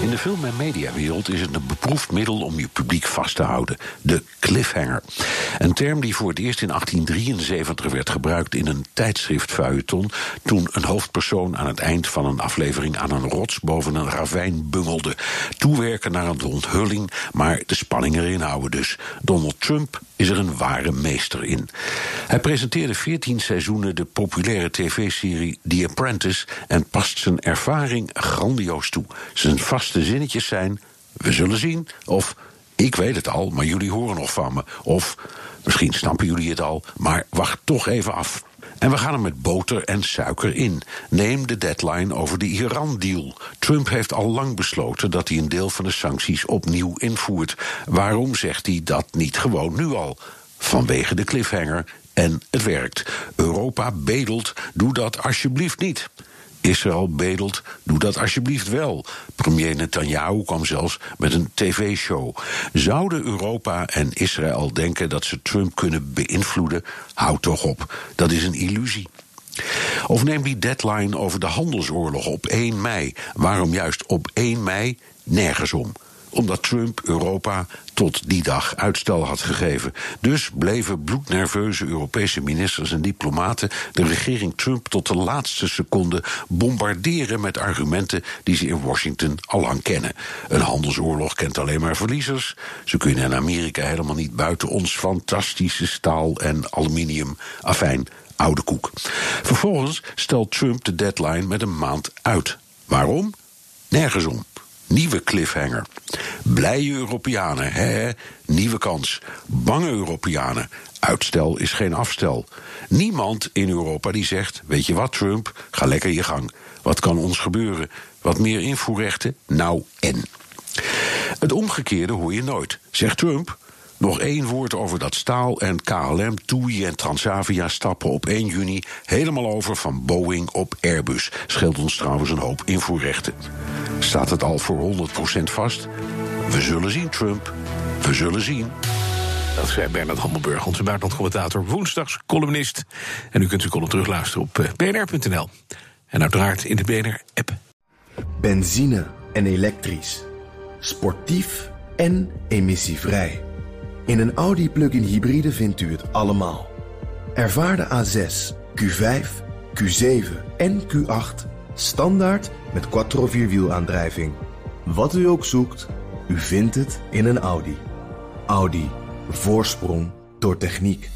In de film- en mediawereld is het een beproefd middel om je publiek vast te houden: de cliffhanger. Een term die voor het eerst in 1873 werd gebruikt in een tijdschriftfeuilleton. toen een hoofdpersoon aan het eind van een aflevering aan een rots boven een ravijn bungelde. Toewerken naar een onthulling, maar de spanning erin houden dus. Donald Trump is er een ware meester in. Hij presenteerde 14 seizoenen de populaire tv-serie The Apprentice en past zijn ervaring grandioos toe. Zijn vaste zinnetjes zijn: We zullen zien, of ik weet het al, maar jullie horen nog van me. Of misschien snappen jullie het al, maar wacht toch even af. En we gaan er met boter en suiker in. Neem de deadline over de Iran-deal. Trump heeft al lang besloten dat hij een deel van de sancties opnieuw invoert. Waarom zegt hij dat niet gewoon nu al? Vanwege de cliffhanger. En het werkt. Europa bedelt, doe dat alsjeblieft niet. Israël bedelt, doe dat alsjeblieft wel. Premier Netanyahu kwam zelfs met een tv-show. Zouden Europa en Israël denken dat ze Trump kunnen beïnvloeden? Houd toch op, dat is een illusie. Of neem die deadline over de handelsoorlog op 1 mei. Waarom juist op 1 mei? Nergens om omdat Trump Europa tot die dag uitstel had gegeven. Dus bleven bloednerveuze Europese ministers en diplomaten de regering Trump tot de laatste seconde bombarderen met argumenten die ze in Washington al lang kennen. Een handelsoorlog kent alleen maar verliezers. Ze kunnen in Amerika helemaal niet buiten ons fantastische staal en aluminium. Afijn, oude koek. Vervolgens stelt Trump de deadline met een maand uit. Waarom? Nergens om. Nieuwe cliffhanger. Blije Europeanen, hè? Nieuwe kans. Bange Europeanen. Uitstel is geen afstel. Niemand in Europa die zegt: Weet je wat, Trump, ga lekker je gang. Wat kan ons gebeuren? Wat meer invoerrechten? Nou en. Het omgekeerde hoor je nooit. Zegt Trump: nog één woord over dat staal en KLM, TUI en Transavia stappen op 1 juni helemaal over van Boeing op Airbus. Scheelt ons trouwens een hoop invoerrechten. Staat het al voor 100% vast? We zullen zien, Trump. We zullen zien. Dat zei Bernard Hammelburg, onze buitenlandcommentator, woensdags columnist. En u kunt uw column terugluisteren op eh, bnr.nl. En uiteraard in de BNR-app. Benzine en elektrisch. Sportief en emissievrij. In een Audi plug-in hybride vindt u het allemaal. Ervaar de A6, Q5, Q7 en Q8 standaard met quattro vierwielaandrijving. Wat u ook zoekt, u vindt het in een Audi. Audi. Voorsprong door techniek.